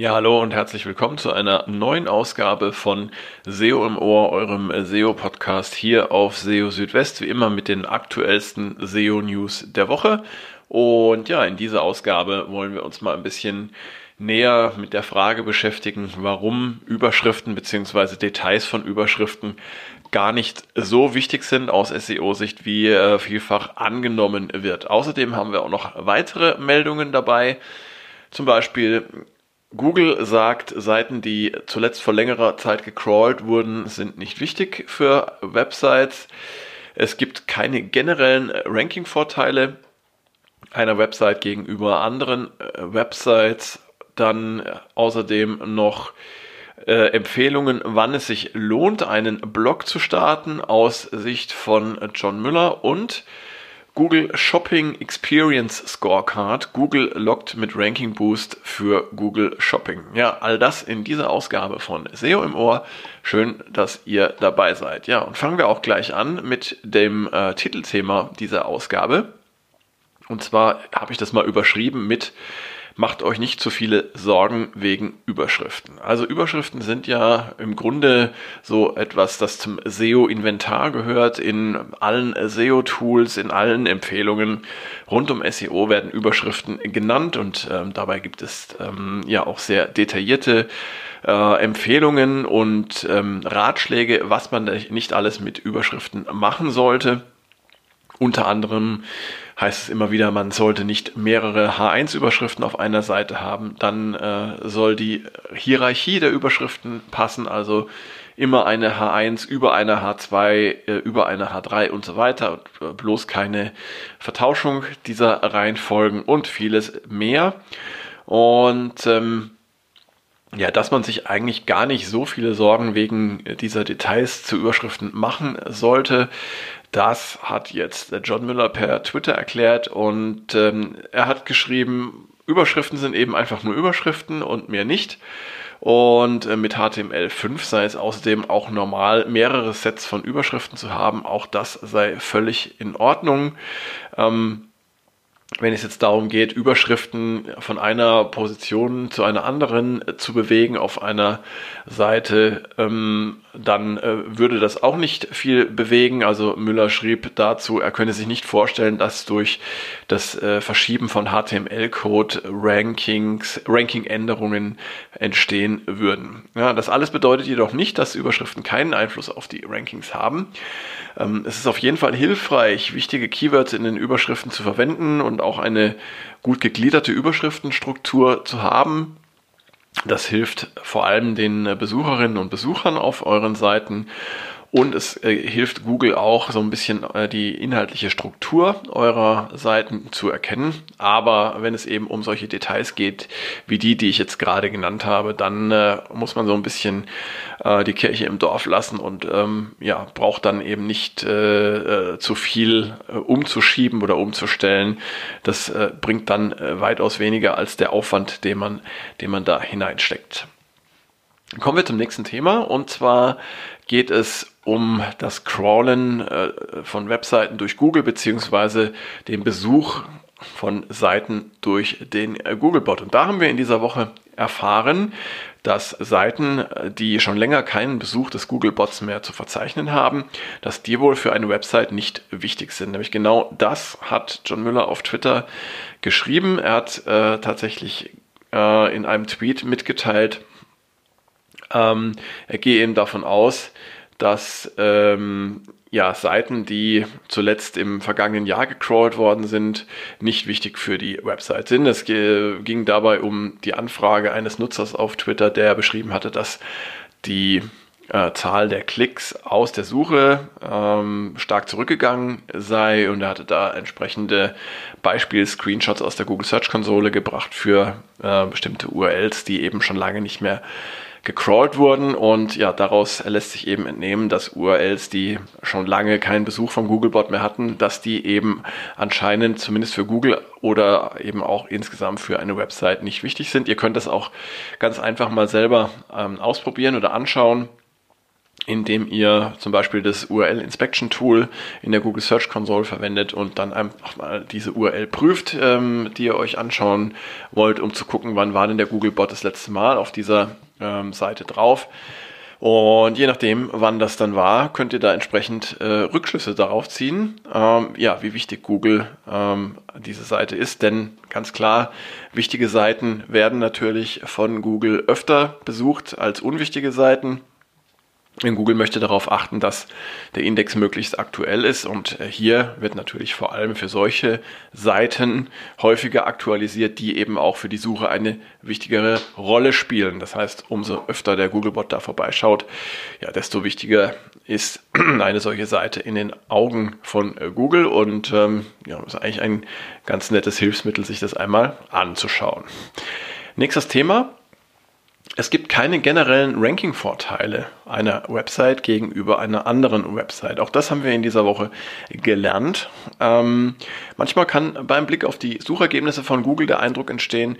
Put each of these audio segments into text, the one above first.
Ja, hallo und herzlich willkommen zu einer neuen Ausgabe von SEO im Ohr, eurem SEO-Podcast hier auf SEO Südwest, wie immer mit den aktuellsten SEO-News der Woche. Und ja, in dieser Ausgabe wollen wir uns mal ein bisschen näher mit der Frage beschäftigen, warum Überschriften bzw. Details von Überschriften gar nicht so wichtig sind aus SEO-Sicht, wie äh, vielfach angenommen wird. Außerdem haben wir auch noch weitere Meldungen dabei. Zum Beispiel Google sagt, Seiten, die zuletzt vor längerer Zeit gecrawlt wurden, sind nicht wichtig für Websites. Es gibt keine generellen Ranking-Vorteile einer Website gegenüber anderen äh, Websites. Dann äh, außerdem noch äh, Empfehlungen, wann es sich lohnt, einen Blog zu starten aus Sicht von John Müller und Google Shopping Experience Scorecard. Google lockt mit Ranking Boost für Google Shopping. Ja, all das in dieser Ausgabe von SEO im Ohr. Schön, dass ihr dabei seid. Ja, und fangen wir auch gleich an mit dem äh, Titelthema dieser Ausgabe. Und zwar habe ich das mal überschrieben mit macht euch nicht zu viele Sorgen wegen Überschriften. Also Überschriften sind ja im Grunde so etwas, das zum SEO-Inventar gehört. In allen SEO-Tools, in allen Empfehlungen rund um SEO werden Überschriften genannt und ähm, dabei gibt es ähm, ja auch sehr detaillierte äh, Empfehlungen und ähm, Ratschläge, was man nicht alles mit Überschriften machen sollte. Unter anderem heißt es immer wieder, man sollte nicht mehrere H1-Überschriften auf einer Seite haben. Dann äh, soll die Hierarchie der Überschriften passen, also immer eine H1 über eine H2, äh, über eine H3 und so weiter. Und, äh, bloß keine Vertauschung dieser Reihenfolgen und vieles mehr. Und ähm, ja, dass man sich eigentlich gar nicht so viele Sorgen wegen dieser Details zu Überschriften machen sollte. Das hat jetzt John Müller per Twitter erklärt und ähm, er hat geschrieben, Überschriften sind eben einfach nur Überschriften und mehr nicht. Und äh, mit HTML5 sei es außerdem auch normal, mehrere Sets von Überschriften zu haben. Auch das sei völlig in Ordnung. Ähm, wenn es jetzt darum geht, Überschriften von einer Position zu einer anderen äh, zu bewegen auf einer Seite, ähm, dann äh, würde das auch nicht viel bewegen. Also Müller schrieb dazu, er könne sich nicht vorstellen, dass durch das äh, Verschieben von HTML-Code Rankings, Ranking-Änderungen entstehen würden. Ja, das alles bedeutet jedoch nicht, dass Überschriften keinen Einfluss auf die Rankings haben. Ähm, es ist auf jeden Fall hilfreich, wichtige Keywords in den Überschriften zu verwenden und auch eine gut gegliederte Überschriftenstruktur zu haben. Das hilft vor allem den Besucherinnen und Besuchern auf euren Seiten und es äh, hilft Google auch so ein bisschen äh, die inhaltliche Struktur eurer Seiten zu erkennen. Aber wenn es eben um solche Details geht, wie die, die ich jetzt gerade genannt habe, dann äh, muss man so ein bisschen äh, die Kirche im Dorf lassen und ähm, ja, braucht dann eben nicht äh, äh, zu viel umzuschieben oder umzustellen. Das bringt dann weitaus weniger als der Aufwand, den man, den man da hineinsteckt. Kommen wir zum nächsten Thema und zwar geht es um das Crawlen äh, von Webseiten durch Google beziehungsweise den Besuch von Seiten durch den äh, Googlebot. Und da haben wir in dieser Woche erfahren, dass Seiten, die schon länger keinen Besuch des Googlebots mehr zu verzeichnen haben, dass die wohl für eine Website nicht wichtig sind. Nämlich genau das hat John Müller auf Twitter geschrieben. Er hat äh, tatsächlich äh, in einem Tweet mitgeteilt, ähm, er gehe eben davon aus, dass ähm, ja, Seiten, die zuletzt im vergangenen Jahr gecrawlt worden sind, nicht wichtig für die Website sind. Es ging dabei um die Anfrage eines Nutzers auf Twitter, der beschrieben hatte, dass die äh, Zahl der Klicks aus der Suche ähm, stark zurückgegangen sei und er hatte da entsprechende Beispiel-Screenshots aus der Google Search Konsole gebracht für äh, bestimmte URLs, die eben schon lange nicht mehr gecrawlt wurden und ja, daraus lässt sich eben entnehmen, dass URLs, die schon lange keinen Besuch vom Googlebot mehr hatten, dass die eben anscheinend zumindest für Google oder eben auch insgesamt für eine Website nicht wichtig sind. Ihr könnt das auch ganz einfach mal selber ähm, ausprobieren oder anschauen indem ihr zum Beispiel das URL Inspection Tool in der Google Search Console verwendet und dann einfach mal diese URL prüft, ähm, die ihr euch anschauen wollt, um zu gucken, wann war denn der Google Bot das letzte Mal auf dieser ähm, Seite drauf. Und je nachdem, wann das dann war, könnt ihr da entsprechend äh, Rückschlüsse darauf ziehen, ähm, ja, wie wichtig Google ähm, diese Seite ist. Denn ganz klar, wichtige Seiten werden natürlich von Google öfter besucht als unwichtige Seiten. Google möchte darauf achten, dass der Index möglichst aktuell ist und äh, hier wird natürlich vor allem für solche Seiten häufiger aktualisiert, die eben auch für die Suche eine wichtigere Rolle spielen. Das heißt, umso öfter der Googlebot da vorbeischaut, ja, desto wichtiger ist eine solche Seite in den Augen von äh, Google und ähm, ja, ist eigentlich ein ganz nettes Hilfsmittel, sich das einmal anzuschauen. Nächstes Thema, es gibt keine generellen Ranking-Vorteile einer Website gegenüber einer anderen Website. Auch das haben wir in dieser Woche gelernt. Ähm, manchmal kann beim Blick auf die Suchergebnisse von Google der Eindruck entstehen,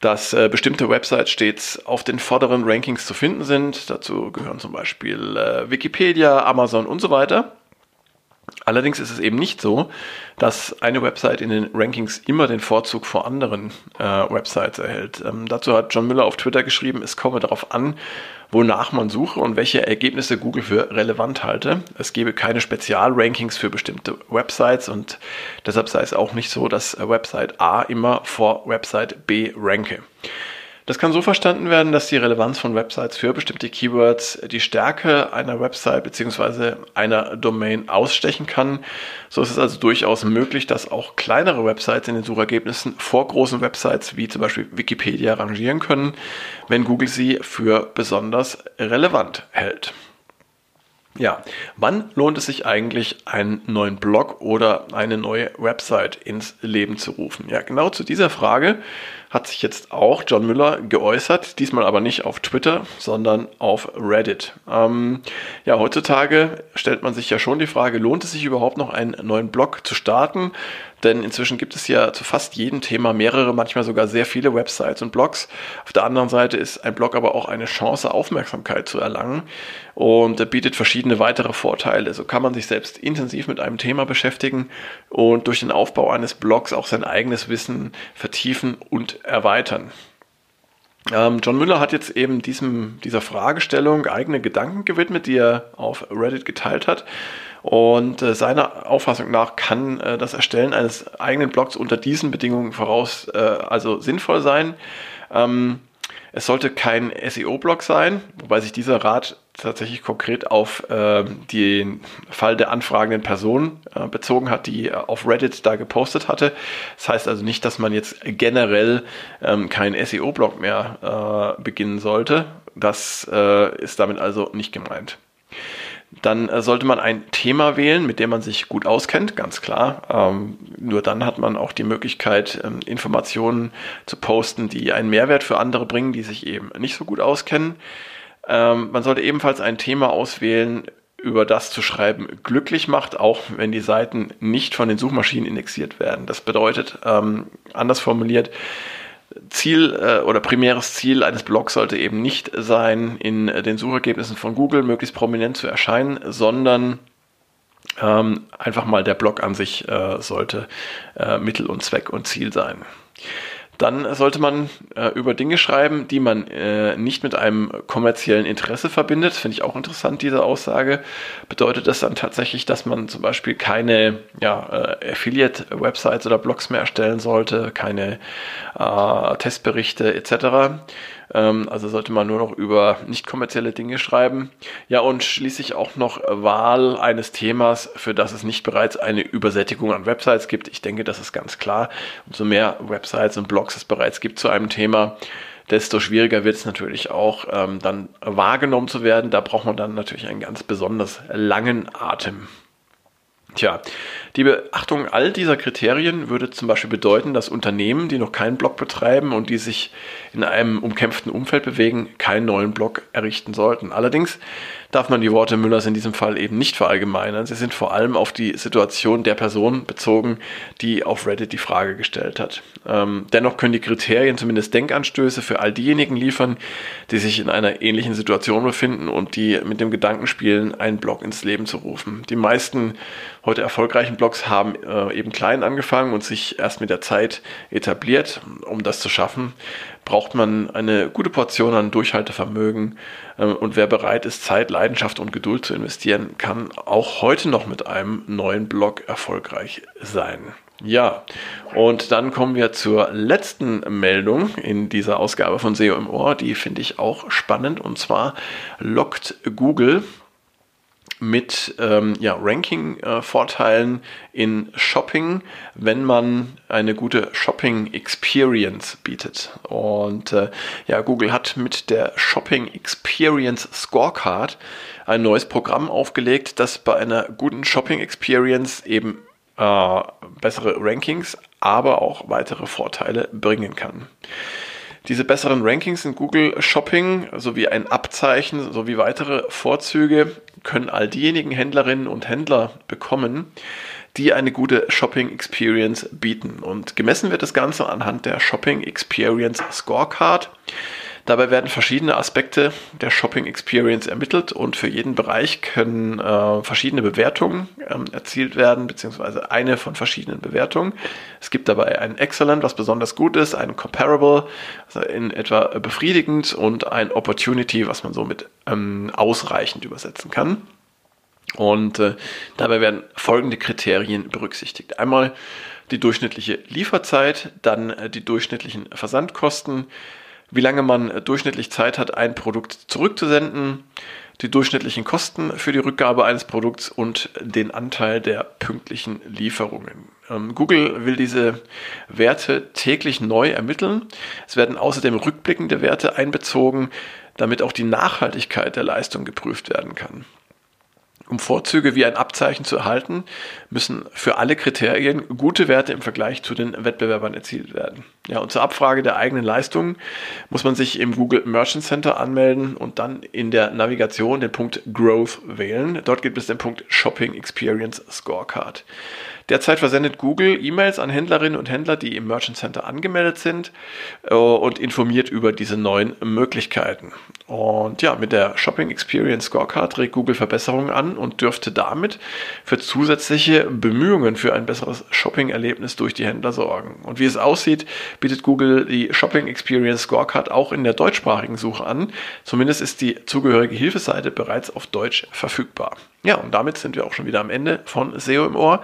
dass äh, bestimmte Websites stets auf den vorderen Rankings zu finden sind. Dazu gehören zum Beispiel äh, Wikipedia, Amazon und so weiter. Allerdings ist es eben nicht so, dass eine Website in den Rankings immer den Vorzug vor anderen äh, Websites erhält. Ähm, dazu hat John Müller auf Twitter geschrieben, es komme darauf an, wonach man suche und welche Ergebnisse Google für relevant halte. Es gebe keine Spezialrankings für bestimmte Websites und deshalb sei es auch nicht so, dass Website A immer vor Website B ranke. Das kann so verstanden werden, dass die Relevanz von Websites für bestimmte Keywords die Stärke einer Website bzw. einer Domain ausstechen kann. So ist es also durchaus möglich, dass auch kleinere Websites in den Suchergebnissen vor großen Websites wie zum Beispiel Wikipedia rangieren können, wenn Google sie für besonders relevant hält. Ja, wann lohnt es sich eigentlich, einen neuen Blog oder eine neue Website ins Leben zu rufen? Ja, genau zu dieser Frage hat sich jetzt auch John Müller geäußert, diesmal aber nicht auf Twitter, sondern auf Reddit. Ähm, ja, heutzutage stellt man sich ja schon die Frage, lohnt es sich überhaupt noch einen neuen Blog zu starten? Denn inzwischen gibt es ja zu fast jedem Thema mehrere, manchmal sogar sehr viele Websites und Blogs. Auf der anderen Seite ist ein Blog aber auch eine Chance, Aufmerksamkeit zu erlangen und bietet verschiedene weitere Vorteile. So kann man sich selbst intensiv mit einem Thema beschäftigen und durch den Aufbau eines Blogs auch sein eigenes Wissen vertiefen und erweitern. Ähm, John Müller hat jetzt eben diesem, dieser Fragestellung eigene Gedanken gewidmet, die er auf Reddit geteilt hat. Und äh, seiner Auffassung nach kann äh, das Erstellen eines eigenen Blogs unter diesen Bedingungen voraus äh, also sinnvoll sein. Ähm, es sollte kein SEO-Blog sein, wobei sich dieser Rat tatsächlich konkret auf äh, den Fall der anfragenden Person äh, bezogen hat, die auf Reddit da gepostet hatte. Das heißt also nicht, dass man jetzt generell ähm, keinen SEO-Blog mehr äh, beginnen sollte. Das äh, ist damit also nicht gemeint dann äh, sollte man ein Thema wählen, mit dem man sich gut auskennt, ganz klar. Ähm, nur dann hat man auch die Möglichkeit, ähm, Informationen zu posten, die einen Mehrwert für andere bringen, die sich eben nicht so gut auskennen. Ähm, man sollte ebenfalls ein Thema auswählen, über das zu schreiben glücklich macht, auch wenn die Seiten nicht von den Suchmaschinen indexiert werden. Das bedeutet, ähm, anders formuliert, Ziel äh, oder primäres Ziel eines Blogs sollte eben nicht sein, in den Suchergebnissen von Google möglichst prominent zu erscheinen, sondern ähm, einfach mal der Blog an sich äh, sollte äh, Mittel und Zweck und Ziel sein dann sollte man äh, über Dinge schreiben, die man äh, nicht mit einem kommerziellen Interesse verbindet. Finde ich auch interessant, diese Aussage. Bedeutet das dann tatsächlich, dass man zum Beispiel keine ja, äh, Affiliate-Websites oder Blogs mehr erstellen sollte, keine äh, Testberichte etc. Ähm, also sollte man nur noch über nicht kommerzielle Dinge schreiben. Ja, und schließlich auch noch Wahl eines Themas, für das es nicht bereits eine Übersättigung an Websites gibt. Ich denke, das ist ganz klar. Umso mehr Websites und Blogs es bereits gibt zu einem Thema, desto schwieriger wird es natürlich auch ähm, dann wahrgenommen zu werden. Da braucht man dann natürlich einen ganz besonders langen Atem. Tja, die Beachtung all dieser Kriterien würde zum Beispiel bedeuten, dass Unternehmen, die noch keinen Blog betreiben und die sich in einem umkämpften Umfeld bewegen, keinen neuen Blog errichten sollten. Allerdings darf man die Worte Müllers in diesem Fall eben nicht verallgemeinern. Sie sind vor allem auf die Situation der Person bezogen, die auf Reddit die Frage gestellt hat. Ähm, dennoch können die Kriterien zumindest Denkanstöße für all diejenigen liefern, die sich in einer ähnlichen Situation befinden und die mit dem Gedanken spielen, einen Blog ins Leben zu rufen. Die meisten heute erfolgreichen Blogs haben äh, eben klein angefangen und sich erst mit der Zeit etabliert. Um das zu schaffen, braucht man eine gute Portion an Durchhaltevermögen. Äh, und wer bereit ist, Zeit, Leidenschaft und Geduld zu investieren, kann auch heute noch mit einem neuen Blog erfolgreich sein. Ja, und dann kommen wir zur letzten Meldung in dieser Ausgabe von SEO im Ohr. Die finde ich auch spannend und zwar lockt Google mit ähm, ja, Ranking-Vorteilen äh, in Shopping, wenn man eine gute Shopping-Experience bietet. Und äh, ja, Google hat mit der Shopping Experience Scorecard ein neues Programm aufgelegt, das bei einer guten Shopping Experience eben äh, bessere Rankings, aber auch weitere Vorteile bringen kann. Diese besseren Rankings in Google Shopping sowie ein Abzeichen sowie weitere Vorzüge können all diejenigen Händlerinnen und Händler bekommen, die eine gute Shopping Experience bieten. Und gemessen wird das Ganze anhand der Shopping Experience Scorecard. Dabei werden verschiedene Aspekte der Shopping Experience ermittelt und für jeden Bereich können äh, verschiedene Bewertungen ähm, erzielt werden, beziehungsweise eine von verschiedenen Bewertungen. Es gibt dabei ein Excellent, was besonders gut ist, ein Comparable, also in etwa befriedigend und ein Opportunity, was man somit ähm, ausreichend übersetzen kann. Und äh, dabei werden folgende Kriterien berücksichtigt. Einmal die durchschnittliche Lieferzeit, dann äh, die durchschnittlichen Versandkosten, wie lange man äh, durchschnittlich Zeit hat, ein Produkt zurückzusenden, die durchschnittlichen Kosten für die Rückgabe eines Produkts und den Anteil der pünktlichen Lieferungen. Ähm, Google will diese Werte täglich neu ermitteln. Es werden außerdem rückblickende Werte einbezogen, damit auch die Nachhaltigkeit der Leistung geprüft werden kann. Um Vorzüge wie ein Abzeichen zu erhalten, müssen für alle Kriterien gute Werte im Vergleich zu den Wettbewerbern erzielt werden. Ja, und zur Abfrage der eigenen Leistungen muss man sich im Google Merchant Center anmelden und dann in der Navigation den Punkt Growth wählen. Dort gibt es den Punkt Shopping Experience Scorecard. Derzeit versendet Google E-Mails an Händlerinnen und Händler, die im Merchant Center angemeldet sind äh, und informiert über diese neuen Möglichkeiten. Und ja, mit der Shopping Experience Scorecard trägt Google Verbesserungen an und dürfte damit für zusätzliche Bemühungen für ein besseres Shopping-Erlebnis durch die Händler sorgen. Und wie es aussieht, bietet Google die Shopping Experience Scorecard auch in der deutschsprachigen Suche an. Zumindest ist die zugehörige Hilfeseite bereits auf Deutsch verfügbar. Ja, und damit sind wir auch schon wieder am Ende von SEO im Ohr.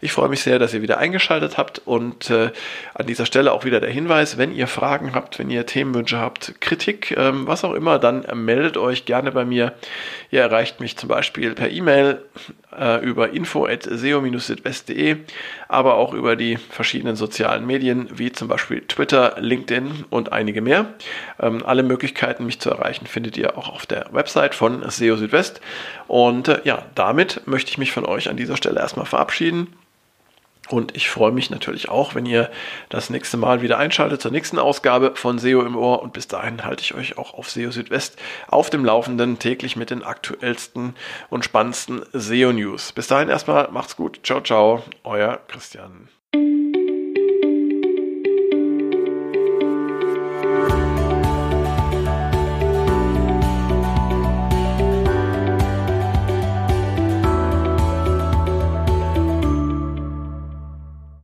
Ich freue mich sehr, dass ihr wieder eingeschaltet habt und äh, an dieser Stelle auch wieder der Hinweis, wenn ihr Fragen habt, wenn ihr Themenwünsche habt, Kritik, ähm, was auch immer, dann meldet euch gerne bei mir. Ihr erreicht mich zum Beispiel per E-Mail äh, über info.seo-südwest.de, aber auch über die verschiedenen sozialen Medien wie zum Beispiel Twitter, LinkedIn und einige mehr. Ähm, alle Möglichkeiten, mich zu erreichen, findet ihr auch auf der Website von SEO Südwest. Und äh, ja, damit möchte ich mich von euch an dieser Stelle erstmal verabschieden. Und ich freue mich natürlich auch, wenn ihr das nächste Mal wieder einschaltet zur nächsten Ausgabe von SEO im Ohr. Und bis dahin halte ich euch auch auf SEO Südwest auf dem Laufenden täglich mit den aktuellsten und spannendsten SEO News. Bis dahin erstmal macht's gut. Ciao, ciao. Euer Christian.